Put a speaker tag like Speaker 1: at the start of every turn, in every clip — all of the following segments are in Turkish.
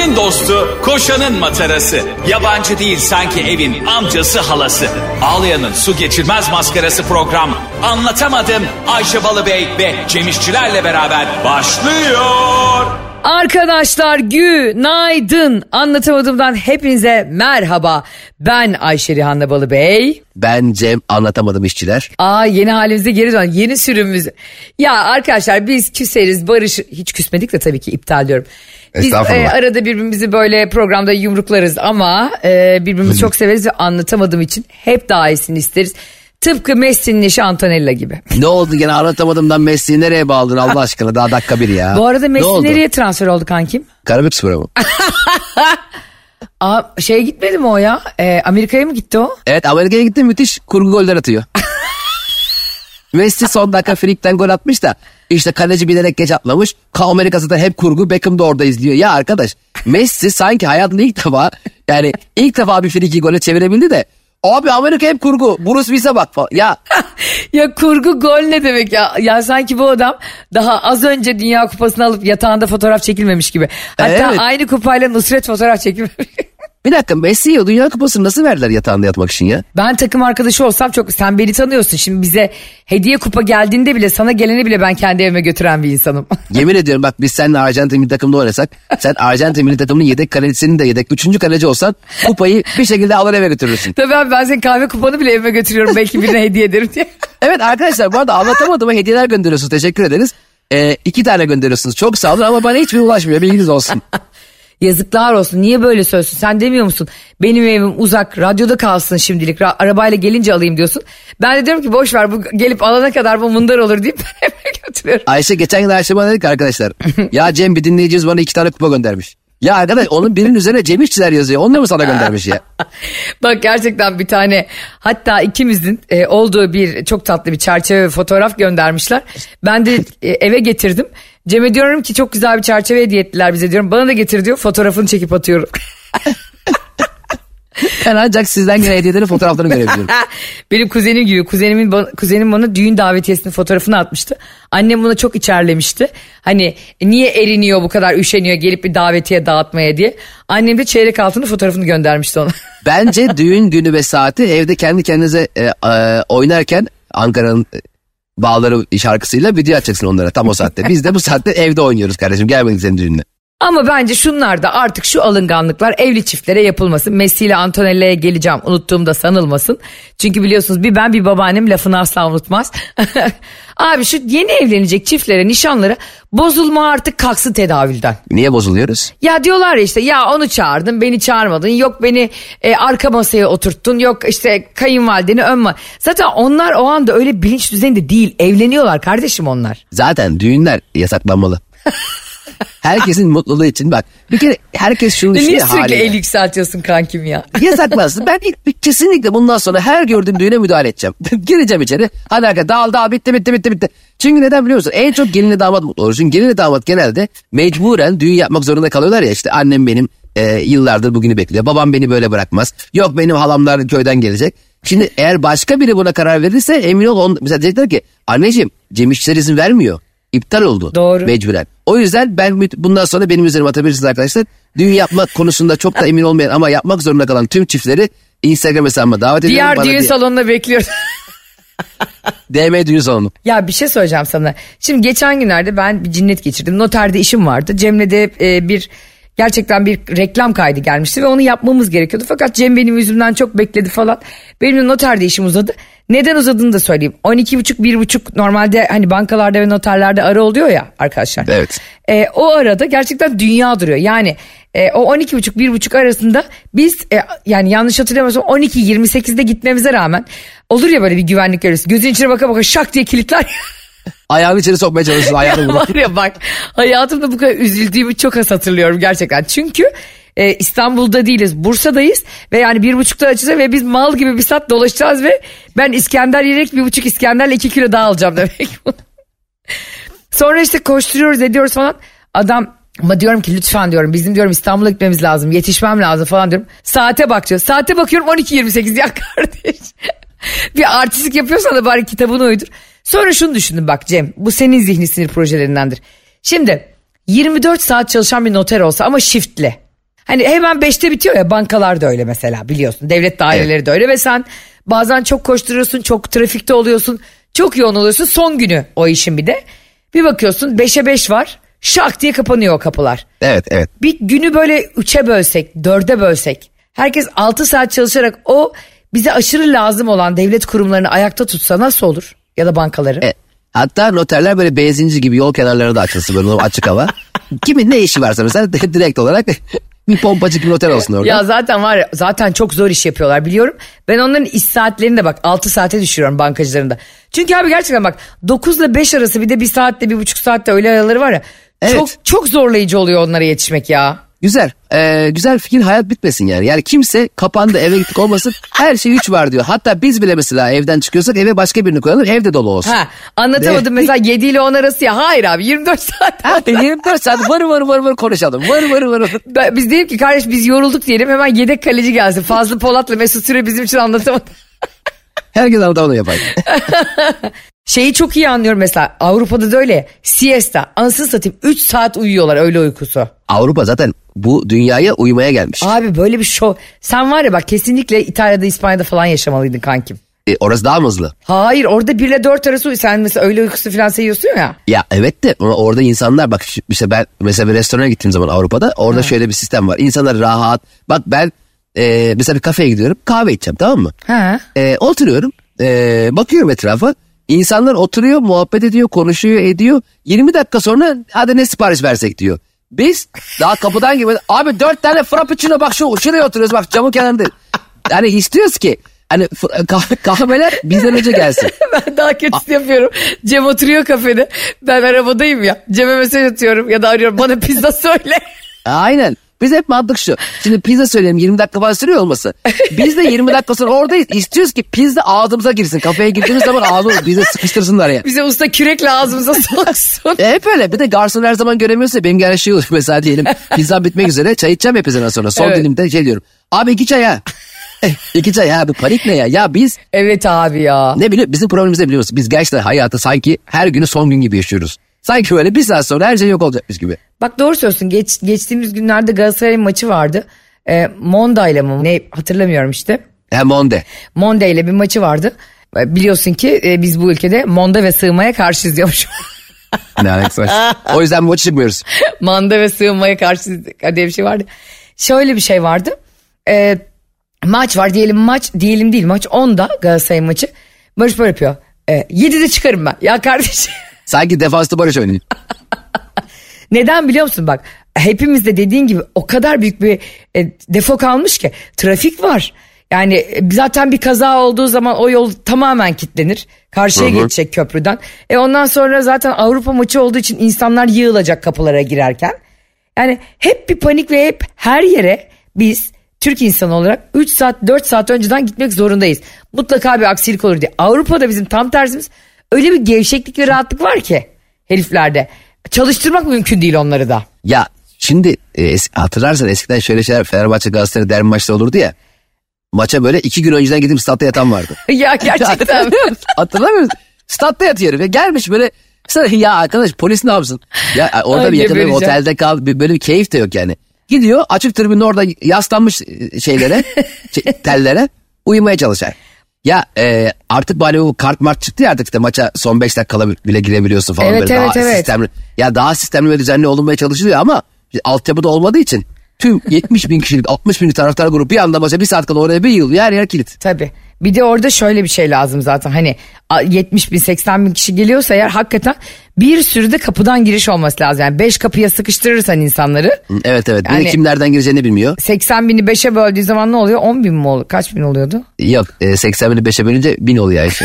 Speaker 1: Ayşe'nin dostu, koşanın matarası. Yabancı değil sanki evin amcası halası. Ağlayan'ın su geçirmez maskarası program. Anlatamadım Ayşe Balıbey ve Cemişçilerle beraber başlıyor.
Speaker 2: Arkadaşlar günaydın. Anlatamadığımdan hepinize merhaba. Ben Ayşe Rihanna Balıbey.
Speaker 3: Ben Cem anlatamadım işçiler.
Speaker 2: Aa yeni halimize geri dön. Yeni sürümümüz. Ya arkadaşlar biz küseriz barış hiç küsmedik de tabii ki iptal diyorum. Biz e, arada birbirimizi böyle programda yumruklarız ama e, birbirimizi çok severiz ve anlatamadığım için hep daha iyisini isteriz. Tıpkı Messi'nin eşi Antonella gibi.
Speaker 3: Ne oldu gene anlatamadımdan Messi'yi nereye bağladın Allah aşkına daha dakika bir ya.
Speaker 2: Bu arada Messi nereye transfer oldu kankim?
Speaker 3: Karabük Spor'a mı?
Speaker 2: Aa şeye gitmedi mi o ya? E, Amerika'ya mı gitti o?
Speaker 3: Evet Amerika'ya gitti müthiş kurgu goller atıyor. Messi son dakika frikten gol atmış da işte kaleci bilerek geç atlamış. Ka Amerika'sı da hep kurgu Beckham da orada izliyor. Ya arkadaş Messi sanki hayatında ilk defa yani ilk defa bir friki gole çevirebildi de Abi Amerika hep kurgu. Bruce Willis'e bak falan. Ya
Speaker 2: Ya kurgu gol ne demek ya? Ya sanki bu adam daha az önce Dünya Kupası'nı alıp yatağında fotoğraf çekilmemiş gibi. Hatta
Speaker 3: Evet.
Speaker 2: aynı kupayla Nusret fotoğraf çekilmemiş.
Speaker 3: bir dakika Messi'ye Dünya Kupası'nı nasıl verdiler yatağında yatmak için ya?
Speaker 2: ben takım arkadaşı olsam çok sen beni tanıyorsun. Şimdi bize hediye kupa geldiğinde bile sana geleni bile ben kendi evime götüren bir insanım.
Speaker 3: Yemin ediyorum bak biz seninle Arjantin milli takımda oynasak sen Arjantin milli takımının yedek kalecisinin de yedek üçüncü kaleci olsan kupayı bir şekilde alır eve götürürsün.
Speaker 2: Tabii abi ben senin kahve kupanı bile evime götürüyorum belki birine hediye ederim diye.
Speaker 3: Evet arkadaşlar bu arada anlatamadığıma hediyeler gönderiyorsunuz teşekkür ederiz. Ee, iki tane gönderiyorsunuz çok sağ olun ama bana hiçbir ulaşmıyor bilginiz olsun.
Speaker 2: Yazıklar olsun niye böyle sözsün sen demiyor musun? Benim evim uzak radyoda kalsın şimdilik Ra- arabayla gelince alayım diyorsun. Ben de diyorum ki boş ver bu gelip alana kadar bu mundar olur deyip ben eve götürüyorum.
Speaker 3: Ayşe geçen gün Ayşe bana dedi ki arkadaşlar ya Cem bir dinleyicimiz bana iki tane kupa göndermiş. Ya arkadaş onun birinin üzerine Cem İşçiler yazıyor onu da mı sana göndermiş ya?
Speaker 2: Bak gerçekten bir tane hatta ikimizin e, olduğu bir çok tatlı bir çerçeve ve fotoğraf göndermişler. Ben de e, eve getirdim. Cem'e diyorum ki çok güzel bir çerçeve hediye ettiler bize diyorum. Bana da getir diyor fotoğrafını çekip atıyorum.
Speaker 3: Ben ancak sizden gelen hediyelerin fotoğraflarını görebiliyorum.
Speaker 2: Benim kuzenim gibi kuzenimin kuzenim bana düğün davetiyesinin fotoğrafını atmıştı. Annem buna çok içerlemişti. Hani niye eriniyor bu kadar üşeniyor gelip bir davetiye dağıtmaya diye. Annem de çeyrek altını fotoğrafını göndermişti ona.
Speaker 3: Bence düğün günü ve saati evde kendi kendinize e, e, oynarken Ankara'nın e, bağları şarkısıyla video açacaksın onlara tam o saatte. Biz de bu saatte evde oynuyoruz kardeşim gelmedik senin düğününe.
Speaker 2: Ama bence şunlar da artık şu alınganlıklar evli çiftlere yapılmasın. Messi ile Antonella'ya geleceğim unuttuğumda sanılmasın. Çünkü biliyorsunuz bir ben bir babaannem lafını asla unutmaz. Abi şu yeni evlenecek çiftlere nişanlara bozulma artık kalksın tedavülden.
Speaker 3: Niye bozuluyoruz?
Speaker 2: Ya diyorlar ya işte ya onu çağırdın beni çağırmadın yok beni e, arka masaya oturttun yok işte kayınvalideni ön ma- Zaten onlar o anda öyle bilinç düzeyinde değil evleniyorlar kardeşim onlar.
Speaker 3: Zaten düğünler yasaklanmalı. Herkesin mutluluğu için bak bir kere herkes şunu
Speaker 2: Niye
Speaker 3: düşünüyor
Speaker 2: sürekli
Speaker 3: haliyle.
Speaker 2: el yükseltiyorsun kankim ya?
Speaker 3: Yasaklansın. Ben ilk, kesinlikle bundan sonra her gördüğüm düğüne müdahale edeceğim. Gireceğim içeri. Hadi arkadaşlar dağıl dağıl bitti bitti bitti bitti. Çünkü neden biliyor musun? En çok gelinle damat mutlu olur. Çünkü gelinle damat genelde mecburen düğün yapmak zorunda kalıyorlar ya. işte annem benim e, yıllardır bugünü bekliyor. Babam beni böyle bırakmaz. Yok benim halamlar köyden gelecek. Şimdi eğer başka biri buna karar verirse emin ol. On, mesela diyecekler ki anneciğim Cem İşçiler izin vermiyor. İptal oldu.
Speaker 2: Doğru.
Speaker 3: Mecburen. O yüzden ben bundan sonra benim üzerime atabilirsiniz arkadaşlar. Düğün yapmak konusunda çok da emin olmayan ama yapmak zorunda kalan tüm çiftleri Instagram hesabıma davet ediyorum.
Speaker 2: Diğer düğün
Speaker 3: di-
Speaker 2: salonuna bekliyoruz.
Speaker 3: DM düğün salonu.
Speaker 2: ya bir şey söyleyeceğim sana. Şimdi geçen günlerde ben bir cinnet geçirdim. Noterde işim vardı. Cem'le de e, bir gerçekten bir reklam kaydı gelmişti ve onu yapmamız gerekiyordu. Fakat Cem benim yüzümden çok bekledi falan. Benim de noterde işim uzadı. Neden uzadığını da söyleyeyim. 12.30 1.30 normalde hani bankalarda ve noterlerde ara oluyor ya arkadaşlar.
Speaker 3: Evet.
Speaker 2: E, o arada gerçekten dünya duruyor. Yani e, o 12.30 1.30 arasında biz e, yani yanlış hatırlamıyorsam 12.28'de gitmemize rağmen olur ya böyle bir güvenlik görevlisi gözün içine baka baka şak diye kilitler.
Speaker 3: Ayağını içeri sokmaya çalışıyorsun ayağını vurup.
Speaker 2: Var ya bak hayatımda bu kadar üzüldüğümü çok az hatırlıyorum gerçekten. Çünkü e, İstanbul'da değiliz Bursa'dayız ve yani bir buçukta açacağız ve biz mal gibi bir saat dolaşacağız ve ben İskender yiyerek bir buçuk İskender'le iki kilo daha alacağım demek. Sonra işte koşturuyoruz ediyoruz falan adam ama diyorum ki lütfen diyorum bizim diyorum İstanbul'a gitmemiz lazım yetişmem lazım falan diyorum. Saate bak diyor. Saate bakıyorum 12.28 ya kardeş. bir artistik yapıyorsan da bari kitabını uydur. Sonra şunu düşündüm bak Cem bu senin zihni sinir projelerindendir. Şimdi 24 saat çalışan bir noter olsa ama shiftli. Hani hemen beşte bitiyor ya bankalar da öyle mesela biliyorsun. Devlet daireleri de öyle ve sen bazen çok koşturuyorsun, çok trafikte oluyorsun, çok yoğun oluyorsun. Son günü o işin bir de. Bir bakıyorsun beşe beş var, şak diye kapanıyor o kapılar.
Speaker 3: Evet evet.
Speaker 2: Bir günü böyle üçe bölsek, dörde bölsek. Herkes altı saat çalışarak o bize aşırı lazım olan devlet kurumlarını ayakta tutsa nasıl olur? Ya da bankaları.
Speaker 3: E, hatta noterler böyle benzinci gibi yol kenarlarına da açılsın böyle açık hava. Kimin ne işi varsa mesela direkt olarak bir pompacı gibi noter olsun orada.
Speaker 2: Ya zaten var ya zaten çok zor iş yapıyorlar biliyorum. Ben onların iş saatlerini de bak 6 saate düşürüyorum bankacıların da. Çünkü abi gerçekten bak 9 ile 5 arası bir de bir saatte bir buçuk saatte öğle araları var ya.
Speaker 3: Evet.
Speaker 2: Çok çok zorlayıcı oluyor onlara yetişmek ya.
Speaker 3: Güzel. Ee, güzel fikir hayat bitmesin yani. Yani kimse kapandı eve gittik olmasın her şey üç var diyor. Hatta biz bile mesela evden çıkıyorsak eve başka birini koyalım evde dolu olsun.
Speaker 2: Ha anlatamadım mesela 7 ile 10 arası ya. Hayır abi 24 saat.
Speaker 3: Ha, 24 saat vır vır vır vır konuşalım. Vır vır vır.
Speaker 2: Ben- Biz diyelim ki kardeş biz yorulduk diyelim hemen yedek kaleci gelsin. Fazlı Polat'la Mesut Süre bizim için anlatamadı.
Speaker 3: Herkes arada onu yapar.
Speaker 2: Şeyi çok iyi anlıyorum mesela Avrupa'da da öyle siesta anasını satayım 3 saat uyuyorlar öğle uykusu.
Speaker 3: Avrupa zaten bu dünyaya uyumaya gelmiş.
Speaker 2: Abi böyle bir şov. Sen var ya bak kesinlikle İtalya'da İspanya'da falan yaşamalıydın kankim.
Speaker 3: E, orası daha mı hızlı?
Speaker 2: Hayır orada 1 ile 4 arası sen mesela öğle uykusu falan seviyorsun ya.
Speaker 3: Ya evet de orada insanlar bak işte ben mesela bir restorana gittiğim zaman Avrupa'da orada şöyle bir sistem var. İnsanlar rahat. Bak ben e, mesela bir kafeye gidiyorum kahve içeceğim tamam mı?
Speaker 2: Ha.
Speaker 3: E, oturuyorum e, bakıyorum etrafa. İnsanlar oturuyor muhabbet ediyor konuşuyor ediyor. 20 dakika sonra hadi ne sipariş versek diyor. Biz daha kapıdan gibi abi dört tane frappuccino bak şu şuraya oturuyoruz bak camın kenarında. Yani istiyoruz ki hani kah- kahveler bizden önce gelsin.
Speaker 2: ben daha kötüsü yapıyorum. Cem oturuyor kafede. Ben arabadayım ya. Cem'e mesaj atıyorum ya da arıyorum bana pizza söyle.
Speaker 3: Aynen. Biz hep mantık şu. Şimdi pizza söyleyelim 20 dakika falan sürüyor olması. Biz de 20 dakika sonra oradayız. İstiyoruz ki pizza ağzımıza girsin. Kafeye girdiğimiz zaman ağzımıza bize sıkıştırsınlar ya.
Speaker 2: Bize usta kürekle ağzımıza soksun.
Speaker 3: E hep öyle. Bir de garson her zaman göremiyorsa benim gene şey olur. Mesela diyelim pizza bitmek üzere çay içeceğim hepsinden sonra. Son
Speaker 2: Evet.
Speaker 3: dilimde şey diyorum. Abi iki çay ha. Eh, iki çay ha. Bu panik ne ya? Ya biz
Speaker 2: evet abi ya.
Speaker 3: ne biliyor bizim problemimiz ne biliyor musun? Biz gerçekten hayatı sanki her günü son gün gibi yaşıyoruz. Sanki böyle bir saat sonra her şey yok olacakmış gibi.
Speaker 2: Bak doğru söylüyorsun. Geç, geçtiğimiz günlerde Galatasaray'ın maçı vardı. Ee, Monda ile mi ne hatırlamıyorum işte.
Speaker 3: Hem onde.
Speaker 2: Monda ile bir maçı vardı. Ee, Biliyorsun ki e, biz bu ülkede Monda ve sığmaya karşıyız diyormuş.
Speaker 3: Ne alakası var? O yüzden maçı çıkmıyoruz.
Speaker 2: Manda ve sığınmaya karşı diye bir şey vardı. Şöyle bir şey vardı. Ee, maç var diyelim maç diyelim değil maç 10'da Galatasaray maçı. Barış böyle yapıyor. Ee, 7'de çıkarım ben. Ya kardeşim.
Speaker 3: Sanki defansta barış oynuyor.
Speaker 2: Neden biliyor musun bak hepimiz de dediğin gibi o kadar büyük bir e, defo kalmış ki trafik var. Yani e, zaten bir kaza olduğu zaman o yol tamamen kilitlenir. Karşıya
Speaker 3: Hı hı.
Speaker 2: geçecek köprüden. E ondan sonra zaten Avrupa maçı olduğu için insanlar yığılacak kapılara girerken. Yani hep bir panik ve hep her yere biz Türk insanı olarak 3 saat 4 saat önceden gitmek zorundayız. Mutlaka bir aksilik olur diye. Avrupa'da bizim tam tersimiz öyle bir gevşeklik ve rahatlık var ki heriflerde. Çalıştırmak mümkün değil onları da.
Speaker 3: Ya şimdi e, es- hatırlarsan eskiden şöyle şeyler Fenerbahçe Galatasaray derbi maçları olurdu ya. Maça böyle iki gün önceden gidip statta yatan vardı.
Speaker 2: ya gerçekten.
Speaker 3: Hatırlamıyor musun? Hatırlamıyor musun? Statta yatıyor herif. ya. Gelmiş böyle Sonra ya arkadaş polis ne yapsın? Ya orada
Speaker 2: Ay,
Speaker 3: bir yakın bir
Speaker 2: gebereceğim.
Speaker 3: otelde kal bir- böyle bir keyif de yok yani. Gidiyor açık tribünün orada yaslanmış e, şeylere şey, tellere uyumaya çalışar. Ya e, artık bari bu kart mart çıktı ya artık işte maça son 5 dakika bile girebiliyorsun falan
Speaker 2: Evet,
Speaker 3: böyle
Speaker 2: evet,
Speaker 3: daha
Speaker 2: evet.
Speaker 3: sistemli. Ya daha sistemli ve düzenli olunmaya çalışılıyor ama altyapıda olmadığı için tüm 70 bin kişilik 60 bin taraftar grubu bir anda maça bir saat kala oraya bir yığılıyor her yer kilit.
Speaker 2: Tabii. Bir de orada şöyle bir şey lazım zaten hani a- 70 bin 80 bin kişi geliyorsa eğer hakikaten bir sürü de kapıdan giriş olması lazım. Yani 5 kapıya sıkıştırırsan insanları
Speaker 3: Evet evet.
Speaker 2: Yani-
Speaker 3: kim nereden gireceğini bilmiyor.
Speaker 2: 80 bini 5'e böldüğü zaman ne oluyor? 10 bin mi oluyor? Kaç bin oluyordu?
Speaker 3: Yok e, 80 bini 5'e bölünce 1000 oluyor Ayşe.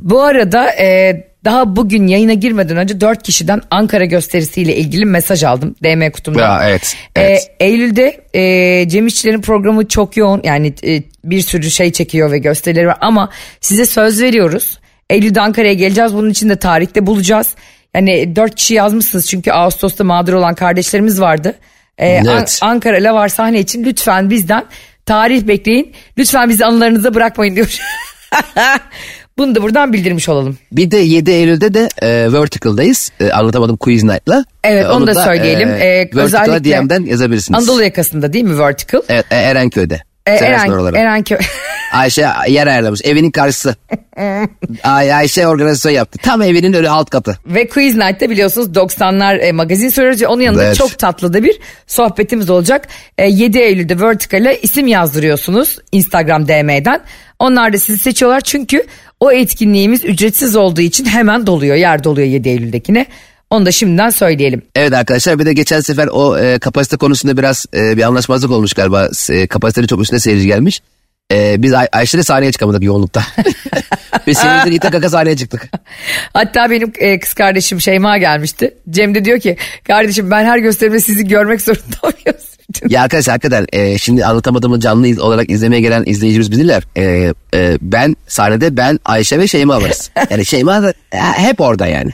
Speaker 2: Bu arada e, daha bugün yayına girmeden önce 4 kişiden Ankara gösterisiyle ilgili mesaj aldım DM kutumdan.
Speaker 3: Ya, evet,
Speaker 2: E,
Speaker 3: evet.
Speaker 2: Eylül'de e, Cem İşçilerin programı çok yoğun yani e, bir sürü şey çekiyor ve gösterileri var ama size söz veriyoruz. Eylül'de Ankara'ya geleceğiz bunun için de tarihte bulacağız. Yani 4 kişi yazmışsınız çünkü Ağustos'ta mağdur olan kardeşlerimiz vardı. E,
Speaker 3: Evet.
Speaker 2: An- Ankara Lavar sahne için lütfen bizden tarih bekleyin. Lütfen bizi anılarınıza bırakmayın diyor. Bunu da buradan bildirmiş olalım.
Speaker 3: Bir de 7 Eylül'de de e, Vertical'dayız. E, anlatamadım Quiz Night'la.
Speaker 2: Evet
Speaker 3: E,
Speaker 2: onu, da, söyleyelim.
Speaker 3: E,
Speaker 2: Ee,
Speaker 3: Vertical'a DM'den yazabilirsiniz.
Speaker 2: Anadolu yakasında değil mi Vertical?
Speaker 3: Evet e, Erenköy'de.
Speaker 2: Eren,
Speaker 3: oraları.
Speaker 2: Erenköy.
Speaker 3: Ayşe yer ayarlamış. Evinin karşısı. Ay, Ayşe organizasyon yaptı. Tam evinin öyle alt katı.
Speaker 2: Ve Quiz Night'ta biliyorsunuz 90'lar e, magazin soruyoruz. Onun yanında
Speaker 3: Evet.
Speaker 2: çok tatlı da bir sohbetimiz olacak. E, 7 Eylül'de Vertical'e isim yazdırıyorsunuz Instagram DM'den. Onlar da sizi seçiyorlar çünkü o etkinliğimiz ücretsiz olduğu için hemen doluyor. Yer doluyor 7 Eylül'dekine. Onu da şimdiden söyleyelim.
Speaker 3: Evet arkadaşlar bir de geçen sefer o e, kapasite konusunda biraz e, bir anlaşmazlık olmuş galiba. E, kapasitenin çok üstüne seyirci gelmiş. E, biz Ay- Ayşe'yle sahneye çıkamadık yoğunlukta. Ve seyirciler ite kaka sahneye çıktık.
Speaker 2: Hatta benim e, kız kardeşim Şeyma gelmişti. Cem de diyor ki kardeşim ben her gösterimde sizi görmek zorunda mıyım?
Speaker 3: Ya arkadaşlar hakikaten e, şimdi anlatamadığımı canlı olarak izlemeye gelen izleyicimiz bilirler. E, e, ben sahnede ben Ayşe ve Şeyma varız. Yani Şeyma da e, hep orada yani.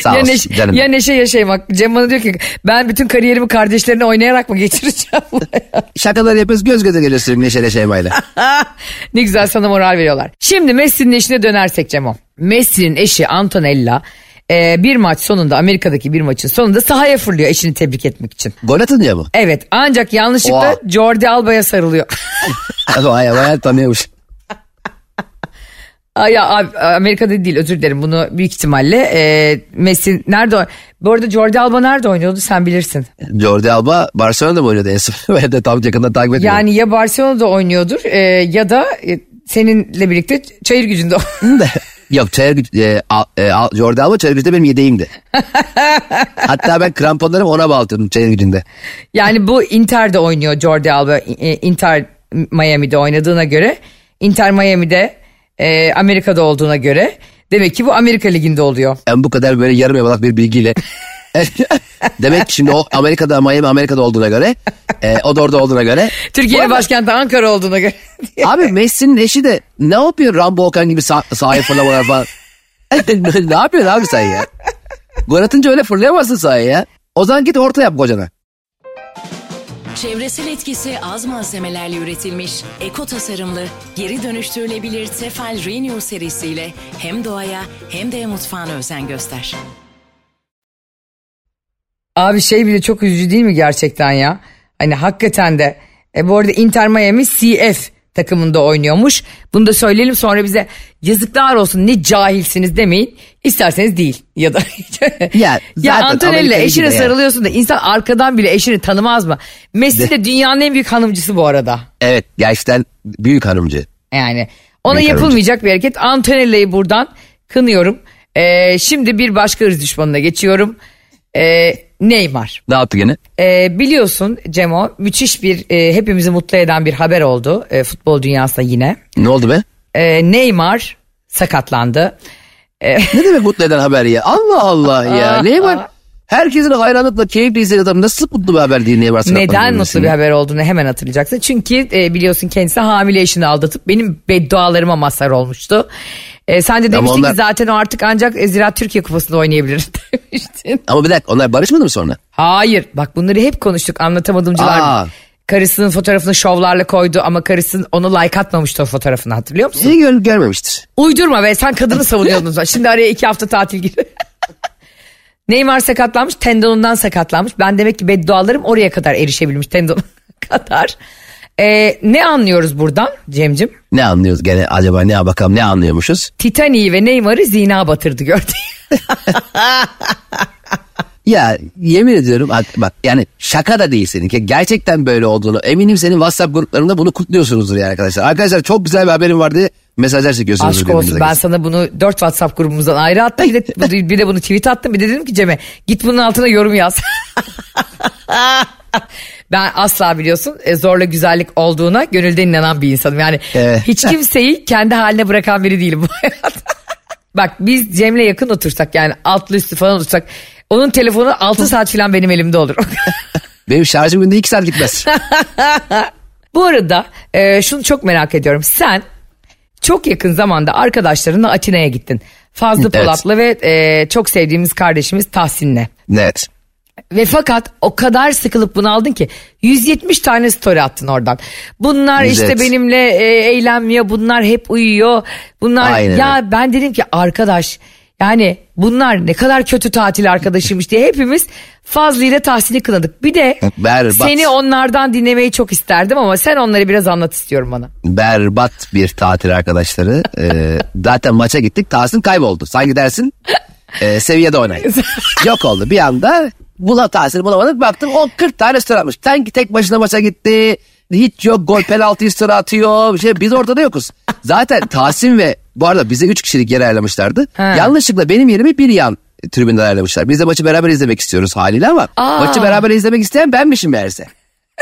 Speaker 3: Sağ
Speaker 2: ya, neşe,
Speaker 3: canım.
Speaker 2: ya neşe ya Şeyma. Cem bana diyor ki ben bütün kariyerimi kardeşlerine oynayarak mı geçireceğim?
Speaker 3: Şakalar yapıyoruz göz göze geliyor sürekli Neşe'yle Şeyma'yla.
Speaker 2: ne güzel sana moral veriyorlar. Şimdi Messi'nin eşine dönersek Cemo. Messi'nin eşi Antonella e, bir maç sonunda Amerika'daki bir maçın sonunda sahaya fırlıyor eşini tebrik etmek için.
Speaker 3: Gol atınca mı?
Speaker 2: Evet ancak yanlışlıkla
Speaker 3: Oha.
Speaker 2: Jordi Alba'ya sarılıyor.
Speaker 3: Vay vay tanıyormuş.
Speaker 2: Ay ya abi, Amerika'da değil özür dilerim bunu büyük ihtimalle e, Messi nerede Bu arada Jordi Alba nerede oynuyordu sen bilirsin.
Speaker 3: Jordi Alba Barcelona'da mı oynuyordu en son? Ben de tam yakından takip etmiyorum.
Speaker 2: Yani ya Barcelona'da oynuyordur e, ya da e, seninle birlikte çayır gücünde
Speaker 3: Yok çayır güç, e, al, e, al, Jordi Alba çayır gücünde benim yedeğimdi. Hatta ben kramponlarımı ona bağlatıyordum çayır gücünde.
Speaker 2: Yani bu Inter'de oynuyor Jordi Alba. Inter Miami'de oynadığına göre. Inter Miami'de e, Amerika'da olduğuna göre. Demek ki bu Amerika Ligi'nde oluyor.
Speaker 3: Ben bu kadar böyle yarım yamalak bir bilgiyle. Demek ki şimdi o Amerika'da Miami Amerika'da olduğuna göre e, o da orada olduğuna göre.
Speaker 2: Türkiye'nin başkenti Ankara olduğuna göre.
Speaker 3: Abi Messi'nin eşi de ne yapıyor Rambo Okan gibi sah sahaya fırlamalar falan. ne yapıyorsun abi sen ya? Gol atınca öyle fırlayamazsın sahaya ya. O zaman git orta yap kocana.
Speaker 4: Çevresel etkisi az malzemelerle üretilmiş, eko tasarımlı, geri dönüştürülebilir Tefal Renew serisiyle hem doğaya hem de mutfağına özen göster.
Speaker 2: Abi şey bile çok üzücü değil mi gerçekten ya? Hani hakikaten de. E, bu arada Inter Miami CF takımında oynuyormuş. Bunu da söyleyelim sonra bize yazıklar olsun ne cahilsiniz demeyin. İsterseniz değil ya da.
Speaker 3: Ya zaten
Speaker 2: Antonella eşine sarılıyorsun da insan arkadan bile eşini tanımaz mı? Messi de dünyanın en büyük hanımcısı bu arada.
Speaker 3: Evet gerçekten büyük hanımcı.
Speaker 2: Yani ona
Speaker 3: Büyük
Speaker 2: yapılmayacak bir hareket. Antonella'yı buradan kınıyorum. Ee, şimdi bir başka ırz düşmanına geçiyorum. Ee, Neymar.
Speaker 3: Ne yaptı gene?
Speaker 2: Ee, biliyorsun Cemo müthiş bir e, hepimizi mutlu eden bir haber oldu e, futbol dünyasında yine.
Speaker 3: Ne oldu be?
Speaker 2: Ee, Neymar sakatlandı.
Speaker 3: Ne demek mutlu eden haber ya? Allah Allah ya.
Speaker 2: Aa,
Speaker 3: ne
Speaker 2: aa.
Speaker 3: var? Herkesin hayranlıkla keyifle izlediği adam nasıl mutlu bir haber değil niye varsa.
Speaker 2: Neden mutlu bir haber olduğunu hemen hatırlayacaksın. Çünkü e, biliyorsun kendisi hamile eşini aldatıp benim beddualarıma mazhar olmuştu. E, sen de demiştin
Speaker 3: onlar-
Speaker 2: ki zaten o artık ancak e, Ziraat Türkiye Kupası'nda oynayabilir demiştin.
Speaker 3: Ama bir dakika onlar barışmadı mı sonra?
Speaker 2: Hayır bak bunları hep konuştuk anlatamadımcılar.
Speaker 3: Aa.
Speaker 2: Karısının fotoğrafını şovlarla koydu ama karısının onu like atmamıştı o fotoğrafını hatırlıyor musun?
Speaker 3: İyi gör, görmemiştir.
Speaker 2: Uydurma be sen kadını savunuyordun. Şimdi araya iki hafta tatil giriyor. Neymar sakatlanmış tendonundan sakatlanmış. Ben demek ki beddualarım oraya kadar erişebilmiş tendonuna kadar. Ee, ne anlıyoruz buradan Cemcim?
Speaker 3: Ne anlıyoruz gene acaba ne bakalım ne anlıyormuşuz?
Speaker 2: Titanic'i ve Neymar'ı zina batırdı gördün.
Speaker 3: Ya yemin ediyorum bak, yani şaka da değil seninki. Gerçekten böyle olduğunu eminim senin WhatsApp gruplarında bunu kutluyorsunuzdur yani arkadaşlar. Arkadaşlar çok güzel bir haberim var diye mesajlar çekiyorsunuz.
Speaker 2: Aşk olsun ben sana bunu dört WhatsApp grubumuzdan ayrı attım. Bir de, bir de bunu tweet attım. Bir de dedim ki Cem'e git bunun altına yorum yaz. ben asla biliyorsun e, zorla güzellik olduğuna gönülden inanan bir insanım. Yani
Speaker 3: Evet.
Speaker 2: hiç kimseyi kendi haline bırakan biri değilim bu hayatta. Bak biz Cem'le yakın otursak yani altlı üstü falan otursak onun telefonu 6 saat falan benim elimde olur.
Speaker 3: Benim şarjım günde 2 saat gitmez.
Speaker 2: Bu arada e, şunu çok merak ediyorum. Sen çok yakın zamanda arkadaşlarınla Atina'ya gittin. Fazlı
Speaker 3: Evet.
Speaker 2: Polat'la ve e, çok sevdiğimiz kardeşimiz Tahsin'le.
Speaker 3: evet.
Speaker 2: Ve fakat o kadar sıkılıp bunaldın ki 170 tane story attın oradan. Bunlar
Speaker 3: Evet.
Speaker 2: işte benimle e, eğlenmiyor, bunlar hep uyuyor. Bunlar
Speaker 3: Aynen
Speaker 2: ya ben dedim ki arkadaş yani bunlar ne kadar kötü tatil arkadaşıymış diye hepimiz Fazlı ile Tahsin'i kınadık. Bir de
Speaker 3: Berbat.
Speaker 2: seni onlardan dinlemeyi çok isterdim ama sen onları biraz anlat istiyorum bana.
Speaker 3: berbat bir tatil arkadaşları. Ee, zaten maça gittik. Tahsin kayboldu. Sanki dersin e, seviyede oynayın. Yok oldu. Bir anda bula Tahsin'i bulamadık. Baktım o 40 tane story atmış. Sanki tek başına maça gitti. Hiç yok gol penaltı story atıyor. Bir şey, biz ortada yokuz. Zaten Tahsin ve bu arada bize 3 kişilik yer ayarlamışlardı.
Speaker 2: Ha.
Speaker 3: Yanlışlıkla benim yerimi bir yan tribünden ayarlamışlar. Biz de maçı beraber izlemek istiyoruz haliyle ama
Speaker 2: Aa.
Speaker 3: maçı beraber izlemek isteyen benmişim meğerse.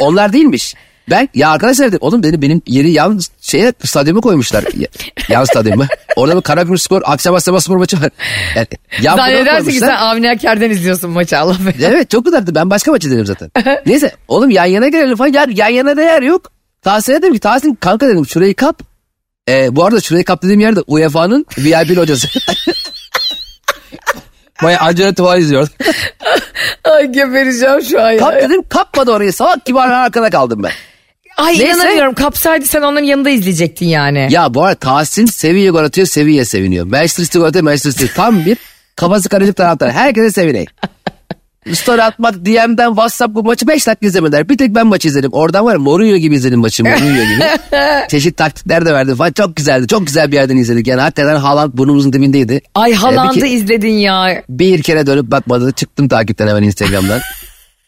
Speaker 3: Onlar değilmiş. Ben ya arkadaşlar dedim oğlum dedim benim yeri yan şeye stadyumu koymuşlar. Ya- yan stadyumu. Orada bir Karagümrük Spor akşam Asema Spor maçı var. Yani, yan
Speaker 2: Zannedersin ki sen Avni Aker'den izliyorsun maçı Allah be.
Speaker 3: Evet çok güzeldi. Ben başka maç izledim zaten. Neyse oğlum yan yana gelelim falan. Ya, yan yana da yer yok. Tahsin'e dedim ki Tahsin kanka dedim şurayı kap. Ee, bu arada şurayı kap dediğim yerde UEFA'nın VIP hocası. Baya Angela Tuval izliyor.
Speaker 2: Ay gebereceğim şu an ya.
Speaker 3: Kap dedim kapmadı orayı. Salak gibi arkada kaldım ben.
Speaker 2: Ay
Speaker 3: Neyse.
Speaker 2: inanamıyorum kapsaydı sen onların yanında izleyecektin yani.
Speaker 3: Ya bu arada Tahsin seviye gol atıyor seviye seviniyor. Manchester City gol atıyor Manchester City. Tam bir kafası karışık taraftar. Herkese seviney. Story atmak DM'den WhatsApp bu maçı 5 dakika izlemediler. Bir tek ben maçı izledim. Oradan var ya Mourinho gibi izledim maçı Mourinho gibi. Çeşit taktikler de verdi falan. Çok güzeldi. Çok güzel bir yerden izledik. Yani hakikaten Haaland burnumuzun dibindeydi.
Speaker 2: Ay
Speaker 3: Ee,
Speaker 2: Haaland'ı
Speaker 3: ke-
Speaker 2: izledin ya.
Speaker 3: bir kere dönüp bakmadı. Çıktım takipten hemen Instagram'dan.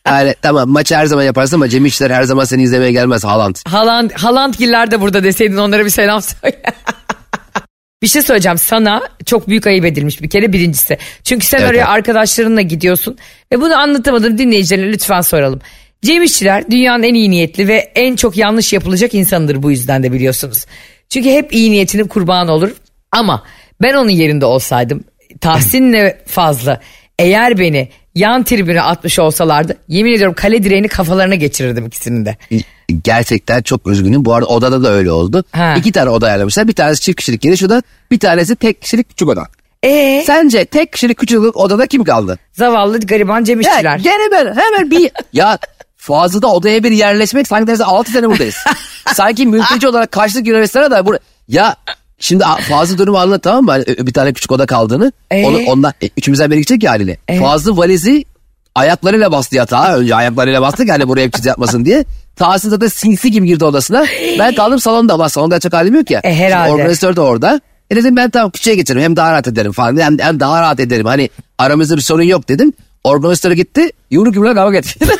Speaker 3: Yani tamam maçı her zaman yaparsın ama Cem İşler her zaman seni izlemeye gelmez Haaland.
Speaker 2: Haaland, Haalandgiller de burada deseydin onlara bir selam söyle. bir şey söyleyeceğim sana çok büyük ayıp edilmiş bir kere birincisi. Çünkü sen
Speaker 3: Evet,
Speaker 2: oraya
Speaker 3: evet.
Speaker 2: arkadaşlarınla gidiyorsun ve bunu anlatamadım dinleyicilerine lütfen soralım. Cem İşçiler dünyanın en iyi niyetli ve en çok yanlış yapılacak insanıdır bu yüzden de biliyorsunuz. Çünkü hep iyi niyetinin kurbanı olur ama ben onun yerinde olsaydım Tahsin'le fazla eğer beni yan tribüne atmış olsalardı yemin ediyorum kale direğini kafalarına geçirirdim ikisinin de.
Speaker 3: Gerçekten çok üzgünüm. Bu arada odada da öyle oldu.
Speaker 2: Ha.
Speaker 3: İki tane oda ayarlamışlar. Bir tanesi çift kişilik geniş oda. Bir tanesi tek kişilik küçük oda.
Speaker 2: Ee,
Speaker 3: Sence tek kişilik küçük odada kim kaldı?
Speaker 2: zavallı gariban Cem
Speaker 3: Ya
Speaker 2: İşçiler.
Speaker 3: gene ben hemen bir... ya Fazla da odaya bir yerleşmek sanki derse 6 sene buradayız. sanki mülteci olarak kaçtık Yunanistan'a da. Bur ya şimdi Fazıl durumu anlat tamam mı? Hani ö- bir tane küçük oda kaldığını.
Speaker 2: Ee?
Speaker 3: Onu, ondan, e, üçümüzden biri gidecek ya haliyle. Fazıl valizi ayaklarıyla bastı yatağa. Önce ayaklarıyla bastı ki hani buraya bir çiz yapmasın diye. Tahsin zaten sinsi gibi girdi odasına. Ben kaldım salonda ama salonda yatacak halim yok ya.
Speaker 2: E, herhalde.
Speaker 3: Şimdi Organizatör de orada. E dedim ben tamam küçüğe geçerim hem daha rahat ederim falan. Hem, hem daha rahat ederim. Hani aramızda bir sorun yok dedim. Organizatör gitti. Yumruk yumruğa kavga etti.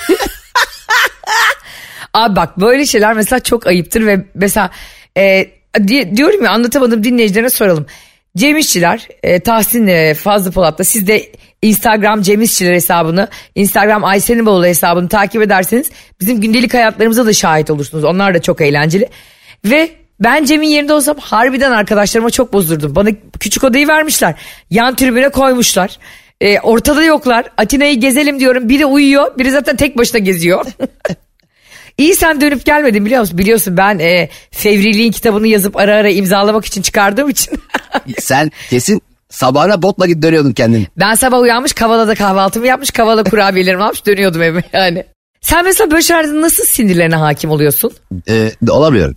Speaker 2: Abi bak böyle şeyler mesela çok ayıptır ve mesela e, di- diyorum ya anlatamadım dinleyicilerine soralım. Cem İşçiler, e, Tahsin e, Fazlı Polat'la siz de Instagram Cem İşçiler hesabını, Instagram Ayşe'nin Bolu hesabını takip ederseniz bizim gündelik hayatlarımıza da şahit olursunuz. Onlar da çok eğlenceli. Ve ben Cem'in yerinde olsam harbiden arkadaşlarıma çok bozdurdum. Bana küçük odayı vermişler. Yan tribüne koymuşlar. E, ortada yoklar. Atina'yı gezelim diyorum. Biri uyuyor, biri zaten tek başına geziyor. İyi sen dönüp gelmedin biliyor musun? Biliyorsun ben e, Fevriliğin kitabını yazıp ara ara imzalamak için çıkardığım için.
Speaker 3: Sen kesin sabahına botla git dönüyordun kendin.
Speaker 2: ben sabah uyanmış Kavala'da kahvaltımı yapmış Kavala kurabiyelerimi almış dönüyordum eve yani. Sen mesela böyle şeylerde nasıl sinirlerine hakim oluyorsun?
Speaker 3: Ee, olamıyorum.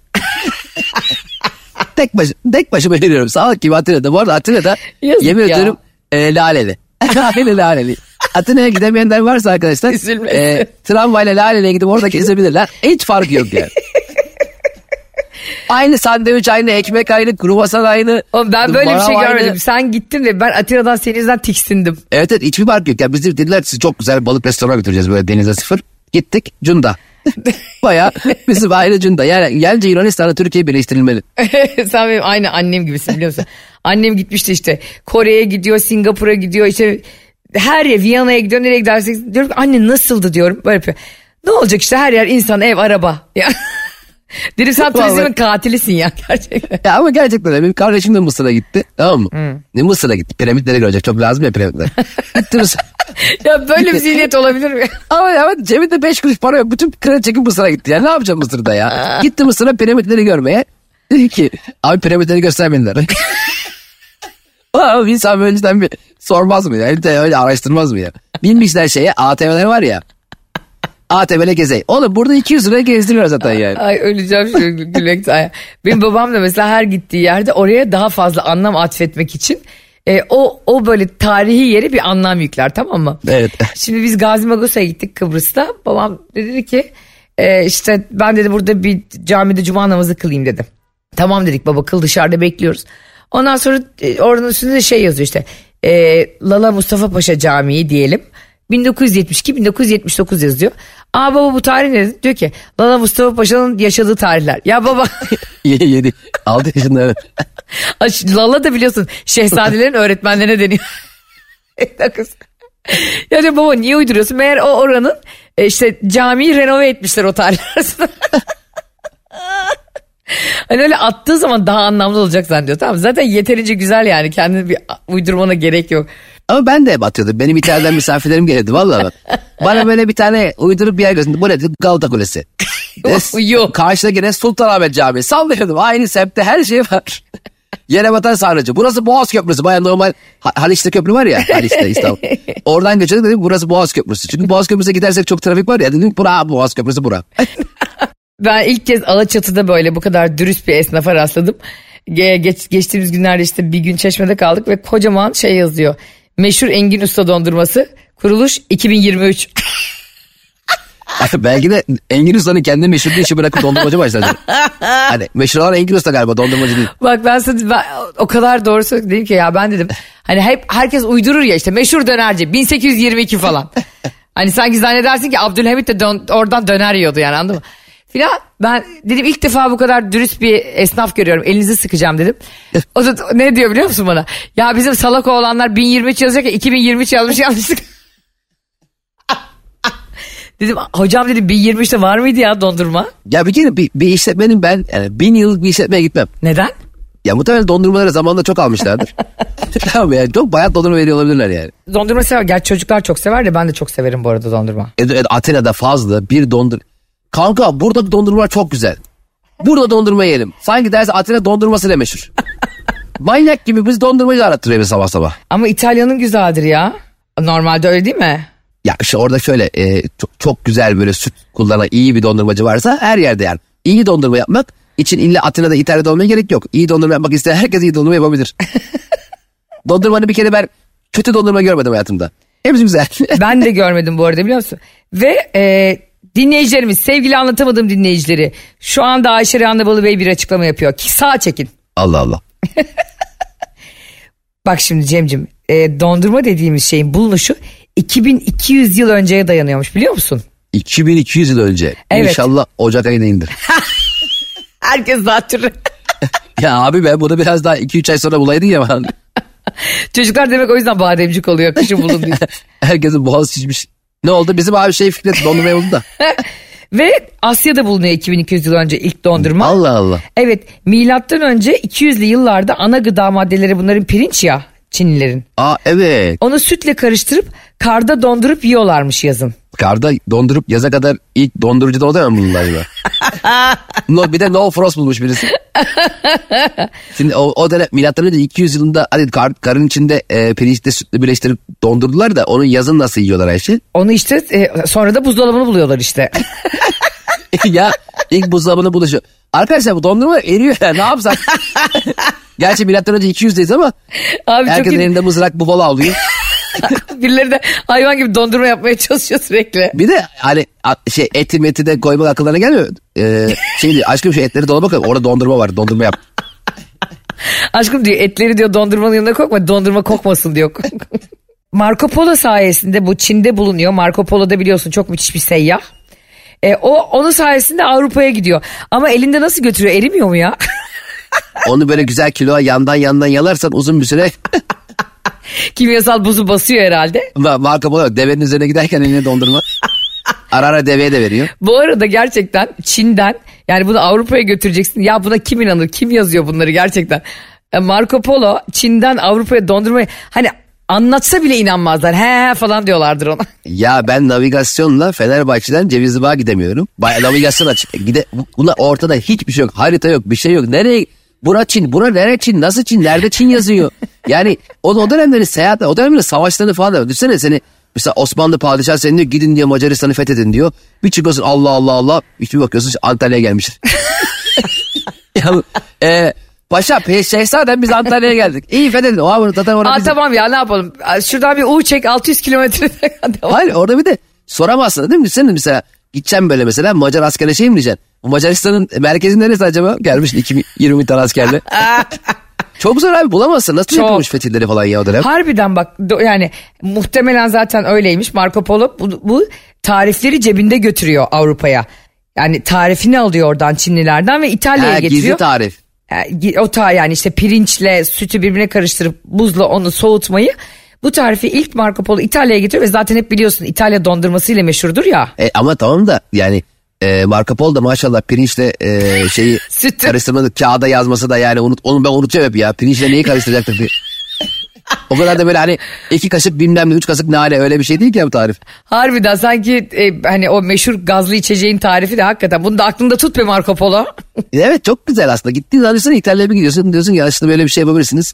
Speaker 3: tek, baş, tek başıma yürüyorum. Sağlık gibi Atina'da. Bu arada Atina'da
Speaker 2: Yazık
Speaker 3: yemin
Speaker 2: ya.
Speaker 3: ediyorum e, laleli. laleli laleli. Atina'ya gidemeyenler varsa arkadaşlar
Speaker 2: Üzülmesin.
Speaker 3: e, tramvayla Lale'ye gidip orada gezebilirler. Hiç farkı yok yani. aynı sandviç aynı ekmek aynı kruvasan aynı.
Speaker 2: Oğlum ben böyle bir şey
Speaker 3: aynı.
Speaker 2: görmedim. Sen gittin ve ben Atina'dan senin yüzünden tiksindim.
Speaker 3: Evet evet hiçbir fark yok. Yani bizi dediler sizi çok güzel balık restorana götüreceğiz böyle denize sıfır. Gittik Cunda. Baya bizim aile Cunda. Yani gelince Yunanistan'la Türkiye birleştirilmeli.
Speaker 2: Sen benim aynı annem gibisin biliyor musun? Annem gitmişti işte Kore'ye gidiyor, Singapur'a gidiyor işte her yer Viyana'ya gidiyor nereye gidersek diyorum ki anne nasıldı diyorum böyle yapıyor. Ne olacak işte her yer insan ev araba. Ya. Dedim sen turizmin katilisin ya gerçekten.
Speaker 3: Ya ama gerçekten benim kardeşim de Mısır'a gitti. Tamam mı? Ne Mısır'a gitti. Piramitleri görecek. Çok lazım ya piramitler. gitti Mısır.
Speaker 2: ya böyle bir zihniyet olabilir mi?
Speaker 3: Ama ya cebinde 5 kuruş para yok. Bütün kredi çekip Mısır'a gitti. Ya ne yapacağım Mısır'da ya? gitti Mısır'a piramitleri görmeye. Dedi ki abi piramitleri göstermediler. Ama insan önceden bir sormaz mı ya? De öyle araştırmaz mı ya? Binmişler şeye ATV'ler var ya. ATV'le gezey. Oğlum burada 200 liraya gezdiriyor zaten yani.
Speaker 2: Ay öleceğim şimdi gülmekten. Benim babam da mesela her gittiği yerde oraya daha fazla anlam atfetmek için e, o o böyle tarihi yere bir anlam yükler tamam mı?
Speaker 3: Evet.
Speaker 2: Şimdi biz Gazi Magosa'ya gittik Kıbrıs'ta. Babam dedi ki e, işte ben dedi burada bir camide cuma namazı kılayım dedi. Tamam dedik baba kıl dışarıda bekliyoruz. Ondan sonra e, oranın üstünde de şey yazıyor işte e, Lala Mustafa Paşa Camii diyelim. 1972-1979 yazıyor. Aa baba bu tarih ne? Diyor ki Lala Mustafa Paşa'nın yaşadığı tarihler. Ya baba
Speaker 3: Yedi yedi. 6 yaşında evet.
Speaker 2: Lala da biliyorsun şehzadelerin öğretmenlerine deniyor. Kız. ya diyor baba niye uyduruyorsun? Meğer o oranın e, işte camiyi renove etmişler o arasında. Hani öyle attığı zaman daha anlamlı olacak zannediyor. Tamam zaten yeterince güzel yani kendini bir uydurmana gerek yok.
Speaker 3: Ama ben de hep atıyordum. Benim İtalya'dan misafirlerim gelirdi vallahi bak. Bana böyle bir tane uydurup bir yer gösterdi. Bu nedir? Galata Kulesi.
Speaker 2: Yok.
Speaker 3: Karşıda gene Sultanahmet Camii. Sallıyordum. Aynı semtte her şey var. Yere batan sarnıcı. Burası Boğaz Köprüsü. Baya normal Ha- Haliç'te köprü var ya. Haliç'te İstanbul. Oradan geçiyorduk dedim burası Boğaz Köprüsü. Çünkü Boğaz Köprüsü'ne gidersek çok trafik var ya. Dedim bura Boğaz Köprüsü bura.
Speaker 2: Ben ilk kez Alaçatı'da böyle bu kadar dürüst bir esnafa rastladım. Ge- geç, geçtiğimiz günlerde işte bir gün çeşmede kaldık ve kocaman şey yazıyor. Meşhur Engin Usta dondurması kuruluş 2023.
Speaker 3: Belki de Engin Usta'nın kendi meşhur bir işi bırakıp dondurmacı başladı. hani meşhur olan Engin Usta galiba dondurmacı değil.
Speaker 2: Bak ben sana ben o kadar doğru dedim ki ya ben dedim hani hep herkes uydurur ya işte meşhur dönerci 1822 falan. hani sanki zannedersin ki Abdülhamit de dön- oradan döner yiyordu yani anladın mı? Filan ben dedim ilk defa bu kadar dürüst bir esnaf görüyorum elinizi sıkacağım dedim. O da ne diyor biliyor musun bana? Ya bizim salak oğlanlar 1023 yazacak ya 2023 yazmış yanlışlık. dedim hocam dedim 1023'te var mıydı ya dondurma?
Speaker 3: Ya bir kere bir, bir işletmenin ben yani bin yıllık bir işletmeye gitmem.
Speaker 2: Neden?
Speaker 3: Ya muhtemelen dondurmaları zamanında çok almışlardır. tamam yani çok bayat dondurma veriyor olabilirler yani.
Speaker 2: Dondurma sever. Gerçi çocuklar çok sever de ben de çok severim bu arada dondurma.
Speaker 3: E, e, Atina'da fazla bir dondur... Kanka burada dondurma çok güzel. Burada dondurma yiyelim. Sanki derse Atina dondurması da meşhur. Manyak gibi biz dondurmacı arattırıyor bizi sabah sabah.
Speaker 2: Ama İtalya'nın güzeldir ya. Normalde öyle değil mi?
Speaker 3: Ya işte orada şöyle e, çok, çok güzel böyle süt kullanan iyi bir dondurmacı varsa her yerde yani. İyi dondurma yapmak için illa Atina'da İtalya'da olmaya gerek yok. İyi dondurma yapmak isteyen herkes iyi dondurma yapabilir. Dondurmanı bir kere ben kötü dondurma görmedim hayatımda. Hepsi güzel.
Speaker 2: Ben de görmedim bu arada biliyor musun? Ve e, dinleyicilerimiz, sevgili anlatamadığım dinleyicileri. Şu anda Ayşe Rehanlı Balı Bey bir açıklama yapıyor. Ki sağ çekin.
Speaker 3: Allah Allah.
Speaker 2: Bak şimdi Cemcim, e, dondurma dediğimiz şeyin bulunuşu 2200 yıl önceye dayanıyormuş biliyor musun?
Speaker 3: 2200 yıl önce.
Speaker 2: Evet.
Speaker 3: İnşallah Ocak ayına indir.
Speaker 2: Herkes zatürre.
Speaker 3: ya abi ben bunu biraz daha 2-3 ay sonra bulaydın ya.
Speaker 2: Çocuklar demek o yüzden bademcik oluyor kışın bulun diye.
Speaker 3: Herkesin boğazı şişmiş. Ne oldu? Bizim abi şey Fikret dondurmaya buldu da.
Speaker 2: Ve Asya'da bulunuyor 2200 yıl önce ilk dondurma.
Speaker 3: Allah Allah.
Speaker 2: Evet milattan önce 200'lü yıllarda ana gıda maddeleri bunların pirinç ya Çinlilerin.
Speaker 3: Aa evet.
Speaker 2: Onu sütle karıştırıp karda dondurup yiyorlarmış yazın.
Speaker 3: Karda dondurup yaza kadar ilk dondurucuda o da mı bunlar gibi? no, bir de no frost bulmuş birisi. Şimdi o, o dönem milattan önce 200 yılında hadi kar, karın içinde e, pirinçle sütle birleştirip dondurdular da onun yazın nasıl yiyorlar Ayşe?
Speaker 2: Onu işte e, sonra da buzdolabını buluyorlar işte.
Speaker 3: ya ilk buzdolabına bulaşıyor. Arkadaşlar bu dondurma eriyor ya ne yapsak? Gerçi milattan önce 200'deyiz ama
Speaker 2: Abi
Speaker 3: herkesin elinde mızrak bufalo avlıyor.
Speaker 2: Birileri de hayvan gibi dondurma yapmaya çalışıyor sürekli.
Speaker 3: Bir de hani şey eti meti de koymak akıllarına gelmiyor. Ee, şey aşkım şu etleri dolaba koy. Orada dondurma var. Dondurma yap.
Speaker 2: Aşkım diyor etleri diyor dondurmanın yanına kokma dondurma kokmasın diyor. Marco Polo sayesinde bu Çin'de bulunuyor. Marco Polo da biliyorsun çok müthiş bir seyyah. E, o onun sayesinde Avrupa'ya gidiyor. Ama elinde nasıl götürüyor? Erimiyor mu ya?
Speaker 3: Onu böyle güzel kiloya yandan yandan yalarsan uzun bir süre
Speaker 2: Kimyasal buzu basıyor herhalde.
Speaker 3: Ma- marka buluyor. Devenin üzerine giderken eline dondurma. Ara ara deveye de veriyor.
Speaker 2: Bu arada gerçekten Çin'den yani bunu Avrupa'ya götüreceksin. Ya buna kim inanır? Kim yazıyor bunları gerçekten? E, Marco Polo Çin'den Avrupa'ya dondurmayı hani anlatsa bile inanmazlar. He he falan diyorlardır ona.
Speaker 3: Ya ben navigasyonla Fenerbahçe'den Cevizli Bağ'a gidemiyorum. Bay navigasyon açık. Gide, buna ortada hiçbir şey yok. Harita yok bir şey yok. Nereye Bura Çin, bura nere Çin, nasıl Çin, nerede Çin yazıyor. Yani o, o dönemlerin seyahat, o dönemlerin savaşlarını falan da düşünsene seni mesela Osmanlı padişahı senin diyor gidin diyor Macaristan'ı fethedin diyor. Bir çıkıyorsun Allah Allah Allah bir bakıyorsun Antalya'ya gelmiştir. ya, e, Paşa şehzadem biz Antalya'ya geldik. İyi fethedin. O abi zaten orada
Speaker 2: Aa,
Speaker 3: bizim-
Speaker 2: tamam ya ne yapalım. Şuradan bir U çek 600 kilometre.
Speaker 3: Hayır orada bir de soramazsın değil mi? Sen mesela gideceğim böyle mesela Macar askere şey mi diyeceksin? Bu Macaristan'ın merkezi neresi acaba? Gelmiş 2000 20 bin tane askerle. Çok zor abi bulamazsın. Nasıl
Speaker 2: Çok.
Speaker 3: yapılmış fetihleri falan ya o dönem?
Speaker 2: Harbiden bak yani muhtemelen zaten öyleymiş. Marco Polo bu, bu tarifleri cebinde götürüyor Avrupa'ya. Yani tarifini alıyor oradan Çinlilerden ve İtalya'ya getiriyor.
Speaker 3: gizli tarif.
Speaker 2: Yani o ta yani işte pirinçle sütü birbirine karıştırıp buzla onu soğutmayı bu tarifi ilk Marco Polo İtalya'ya getiriyor ve zaten hep biliyorsun İtalya dondurmasıyla meşhurdur ya.
Speaker 3: E, ama tamam da yani e, Marco Polo da maşallah pirinçle e, şeyi
Speaker 2: Sütü.
Speaker 3: karıştırmadı. Kağıda yazması da yani unut, onu ben unutuyorum hep ya. Pirinçle neyi karıştıracaktır diye. O kadar da böyle hani iki kaşık bilmem ne üç kaşık nane öyle bir şey değil ki ya bu tarif.
Speaker 2: Harbiden sanki e, hani o meşhur gazlı içeceğin tarifi de hakikaten bunu da aklında tut be Marco Polo.
Speaker 3: Evet çok güzel aslında. Gittiğin zaman İtalya'ya bir gidiyorsun diyorsun ki aslında böyle bir şey yapabilirsiniz.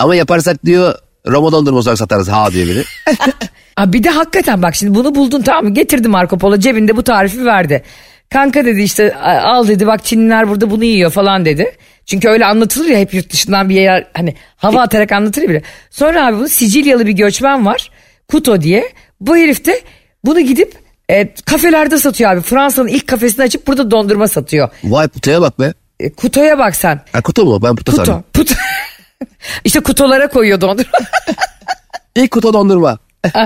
Speaker 3: Ama yaparsak diyor Roma dondurma olarak satarız ha diyor biri.
Speaker 2: Aa, bir de hakikaten bak şimdi bunu buldun tamam mı getirdi Marco Polo cebinde bu tarifi verdi. Kanka dedi işte al dedi bak Çinliler burada bunu yiyor falan dedi. Çünkü öyle anlatılır ya hep yurt dışından bir yer hani hava atarak anlatır bile. Sonra abi bunu Sicilyalı bir göçmen var Kuto diye. Bu herif de bunu gidip e, kafelerde satıyor abi. Fransa'nın ilk kafesini açıp burada dondurma satıyor.
Speaker 3: Vay putuya bak be.
Speaker 2: E, Kuto'ya bak sen.
Speaker 3: Ha kutu mu? Ben putu
Speaker 2: Kuto.
Speaker 3: sandım.
Speaker 2: Puto. İşte kutolara koyuyor dondurma.
Speaker 3: İlk kutu dondurma.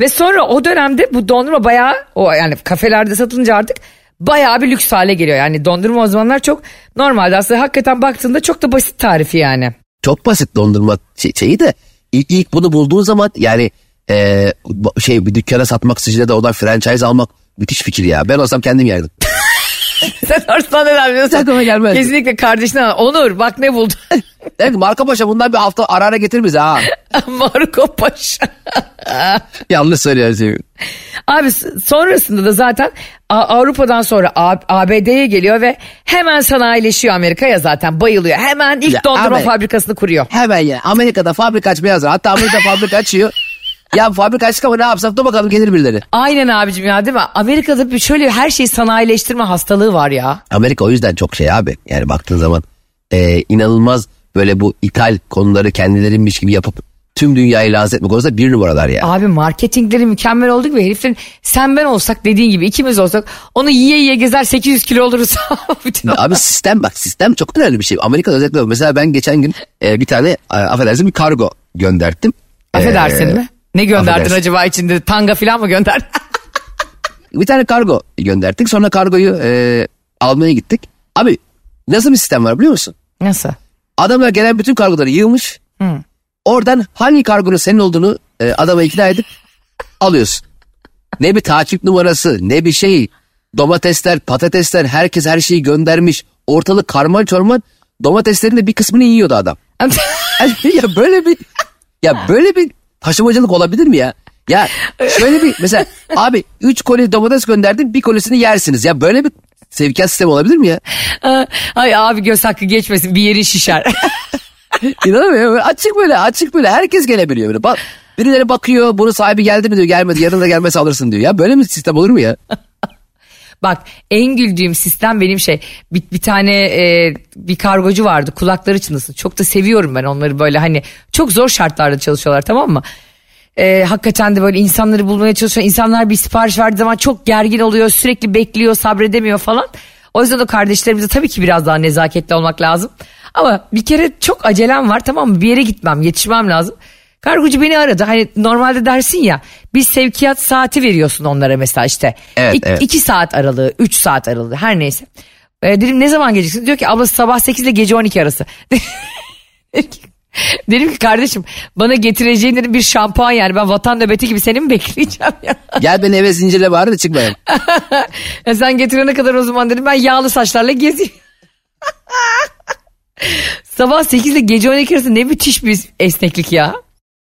Speaker 2: Ve sonra o dönemde bu dondurma bayağı o yani kafelerde satılınca artık bayağı bir lüks hale geliyor. Yani dondurma o zamanlar çok normalde aslında hakikaten baktığında çok da basit tarifi yani.
Speaker 3: Çok basit dondurma şey- şeyi de ilk, ilk bunu bulduğun zaman yani e, şey bir dükkana satmak Sicilya'da odan franchise almak müthiş fikir ya. Ben olsam kendim yerdim.
Speaker 2: Sen Arslan neden biliyorsun?
Speaker 3: Aklıma gelmez.
Speaker 2: Kesinlikle kardeşine al. Onur bak ne buldun.
Speaker 3: Ki Marka Paşa bundan bir hafta ara ara getir bize ha.
Speaker 2: Marco Paşa.
Speaker 3: Yanlış söylüyor şey.
Speaker 2: Abi sonrasında da zaten Avrupa'dan sonra ABD'ye geliyor ve hemen sanayileşiyor Amerika'ya zaten bayılıyor. Hemen ilk
Speaker 3: Ya
Speaker 2: dondurma
Speaker 3: abi-
Speaker 2: fabrikasını kuruyor.
Speaker 3: Hemen ya Amerika'da fabrika açmaya hazır. Hatta Amerika fabrika açıyor. Ya fabrika açtık ama ne yapsak da bakalım gelir birileri.
Speaker 2: Aynen abicim ya değil mi? Amerika'da bir şöyle her şeyi sanayileştirme hastalığı var ya.
Speaker 3: Amerika o yüzden çok şey abi. Yani baktığın zaman e, inanılmaz böyle bu ithal konuları kendilerinmiş gibi yapıp tüm dünyayı lanse etme konusunda bir numaralar ya.
Speaker 2: Abi marketingleri mükemmel olduk ve heriflerin sen ben olsak dediğin gibi ikimiz olsak onu yiye yiye gezer 800 kilo oluruz.
Speaker 3: Abi sistem bak sistem çok önemli bir şey. Amerika'da özellikle mesela ben geçen gün e, bir tane e, affedersin bir kargo gönderttim.
Speaker 2: Affedersin
Speaker 3: E,
Speaker 2: mi? Ne gönderdin
Speaker 3: affedersin.
Speaker 2: acaba içinde? Tanga falan mı gönderdin?
Speaker 3: Bir tane kargo gönderdik. Sonra kargoyu e, almaya gittik. Abi nasıl bir sistem var biliyor musun?
Speaker 2: Nasıl?
Speaker 3: Adamlar gelen bütün kargoları yığmış. Oradan hangi kargonun senin olduğunu e, adama ikna edip alıyorsun. Ne bir takip numarası ne bir şey. Domatesler, patatesler herkes her şeyi göndermiş. Ortalık karman çorman. Domateslerin de bir kısmını yiyordu adam. ya böyle bir ya böyle bir taşımacılık olabilir mi ya? Ya şöyle bir mesela abi 3 koli domates gönderdim bir kolisini yersiniz. Ya böyle bir sevkiyat sistemi olabilir mi ya?
Speaker 2: Ay abi göz hakkı geçmesin bir yerin şişer.
Speaker 3: İnanamıyorum. Açık böyle açık böyle herkes gelebiliyor böyle. Bak, birileri bakıyor bunun sahibi geldi mi diyor gelmedi yarın da gelmesi alırsın diyor. Ya böyle mi sistem olur mu ya?
Speaker 2: Bak en güldüğüm sistem benim şey bir, bir tane e, bir kargocu vardı kulakları çınlasın. Çok da seviyorum ben onları böyle hani çok zor şartlarda çalışıyorlar tamam mı? E, hakikaten de böyle insanları bulmaya çalışıyor. İnsanlar bir sipariş verdiği zaman çok gergin oluyor sürekli bekliyor sabredemiyor falan. O yüzden o kardeşlerimize tabii ki biraz daha nezaketli olmak lazım. Ama bir kere çok acelem var tamam mı bir yere gitmem yetişmem lazım. Kargocu beni aradı. Hani normalde dersin ya bir sevkiyat saati veriyorsun onlara mesela işte.
Speaker 3: Evet,
Speaker 2: İk-
Speaker 3: evet.
Speaker 2: iki saat aralığı, üç saat aralığı her neyse. Ee, dedim ne zaman geleceksin? Diyor ki abla sabah 8 ile gece 12 arası. dedim, ki, kardeşim bana getireceğin dedim bir şampuan yani ben vatan nöbeti gibi seni mi bekleyeceğim ya?
Speaker 3: Gel beni eve zincirle bari de çıkmayayım.
Speaker 2: Ya sen getirene kadar o zaman dedim ben yağlı saçlarla gezeyim. sabah 8 ile gece 12 arası ne müthiş bir esneklik ya.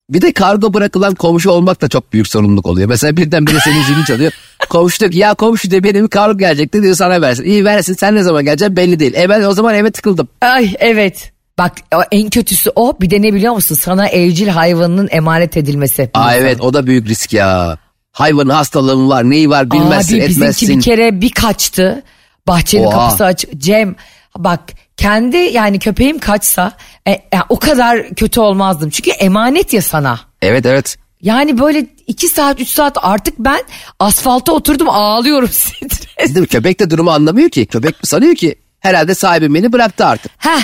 Speaker 3: Bir de kargo bırakılan komşu olmak da çok büyük sorumluluk oluyor. Mesela birden biri senin zilini çalıyor. komşu diyor ya komşu diyor benim kargo gelecekti diyor sana versin. İyi versin sen ne zaman geleceksin belli değil. E ben o zaman eve tıkıldım.
Speaker 2: Ay evet. Bak en kötüsü o. Bir de ne biliyor musun? Sana evcil hayvanının emanet edilmesi.
Speaker 3: Aa evet o da büyük risk ya. Hayvanın hastalığı var neyi var bilmezsin
Speaker 2: Abi bizimki
Speaker 3: etmezsin.
Speaker 2: bir kere bir kaçtı. Bahçenin
Speaker 3: Oha.
Speaker 2: kapısı açık. Cem bak kendi yani köpeğim kaçsa e, yani o kadar kötü olmazdım. Çünkü emanet ya sana.
Speaker 3: Evet evet.
Speaker 2: Yani böyle iki saat üç saat artık ben asfalta oturdum ağlıyorum stres.
Speaker 3: Değil mi? Köpek de durumu anlamıyor ki. Köpek sanıyor ki herhalde sahibim beni bıraktı artık.
Speaker 2: Heh.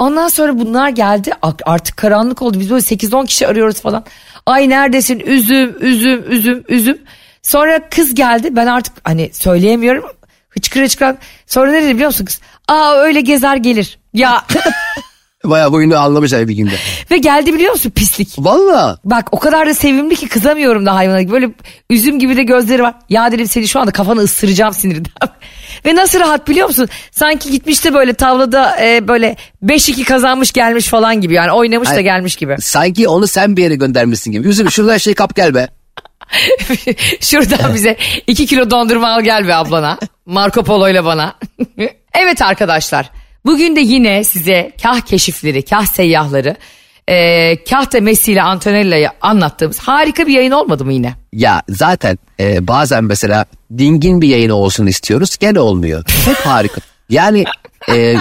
Speaker 2: Ondan sonra bunlar geldi. Artık karanlık oldu. Biz böyle 8-10 kişi arıyoruz falan. Ay neredesin? Üzüm, üzüm, üzüm, üzüm. Sonra kız geldi. Ben artık hani söyleyemiyorum. Hıçkıra hıçkıra. Sonra ne dedi biliyor musun kız? Aa öyle gezer gelir. Ya
Speaker 3: Bayağı boyunu anlamışlar bir günde.
Speaker 2: ve geldi biliyor musun pislik.
Speaker 3: Valla.
Speaker 2: Bak o kadar da sevimli ki kızamıyorum da hayvana. Böyle üzüm gibi de gözleri var. Ya dedim seni şu anda kafanı ısıracağım sinirden. Ve nasıl rahat biliyor musun? Sanki gitmiş de böyle tavlada e, böyle 5-2 kazanmış gelmiş falan gibi. Yani oynamış da
Speaker 3: Ay-
Speaker 2: gelmiş gibi.
Speaker 3: Sanki onu sen bir yere göndermişsin gibi. Yüzüm şuradan şey kap gel be.
Speaker 2: Şuradan bize 2 kilo dondurma al gel be ablana. Marco Polo ile bana. evet arkadaşlar. Bugün de yine size kah keşifleri, kah seyyahları, e, kah da Messi ile Antonella'yı anlattığımız harika bir yayın olmadı mı yine?
Speaker 3: Ya zaten e, bazen mesela dingin bir yayın olsun istiyoruz. Gene olmuyor. Hep harika. Yani e,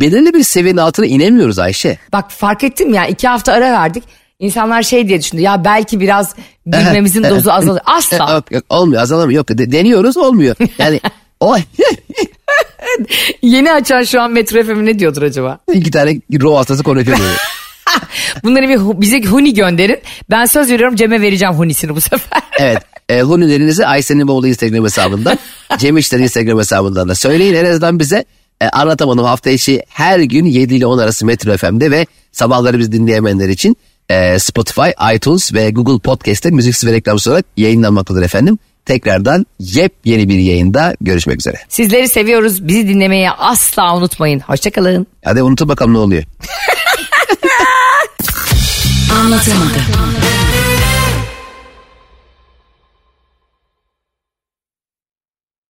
Speaker 3: belirli bir seviyenin altına inemiyoruz Ayşe.
Speaker 2: Bak fark ettim ya iki hafta ara verdik. İnsanlar şey diye düşündü ya belki biraz gülmemizin dozu azalır. Asla.
Speaker 3: Yok, yok, olmuyor azalamıyor. Yok de- deniyoruz olmuyor. Yani o
Speaker 2: Yeni açan şu an Metro FM ne diyordur acaba?
Speaker 3: iki tane ruh hastası konuşuyor. böyle.
Speaker 2: Bunları bir bize huni gönderin. Ben söz veriyorum Cem'e vereceğim hunisini bu sefer.
Speaker 3: Evet. E, hunilerinizi Ayşe'nin Boğulu Instagram hesabından, Cem İşler'in Instagram hesabından da söyleyin. En azından bize e, anlatamadım hafta içi her gün 7 ile 10 arası Metro FM'de ve sabahları biz dinleyemeyenler için e, Spotify, iTunes ve Google Podcast'te müziksiz ve reklamsız olarak yayınlanmaktadır efendim. Tekrardan yepyeni bir yayında görüşmek üzere.
Speaker 2: Sizleri seviyoruz. Bizi dinlemeyi asla unutmayın. Hoşçakalın.
Speaker 3: Hadi unutun bakalım ne oluyor.
Speaker 4: Anlatamadım.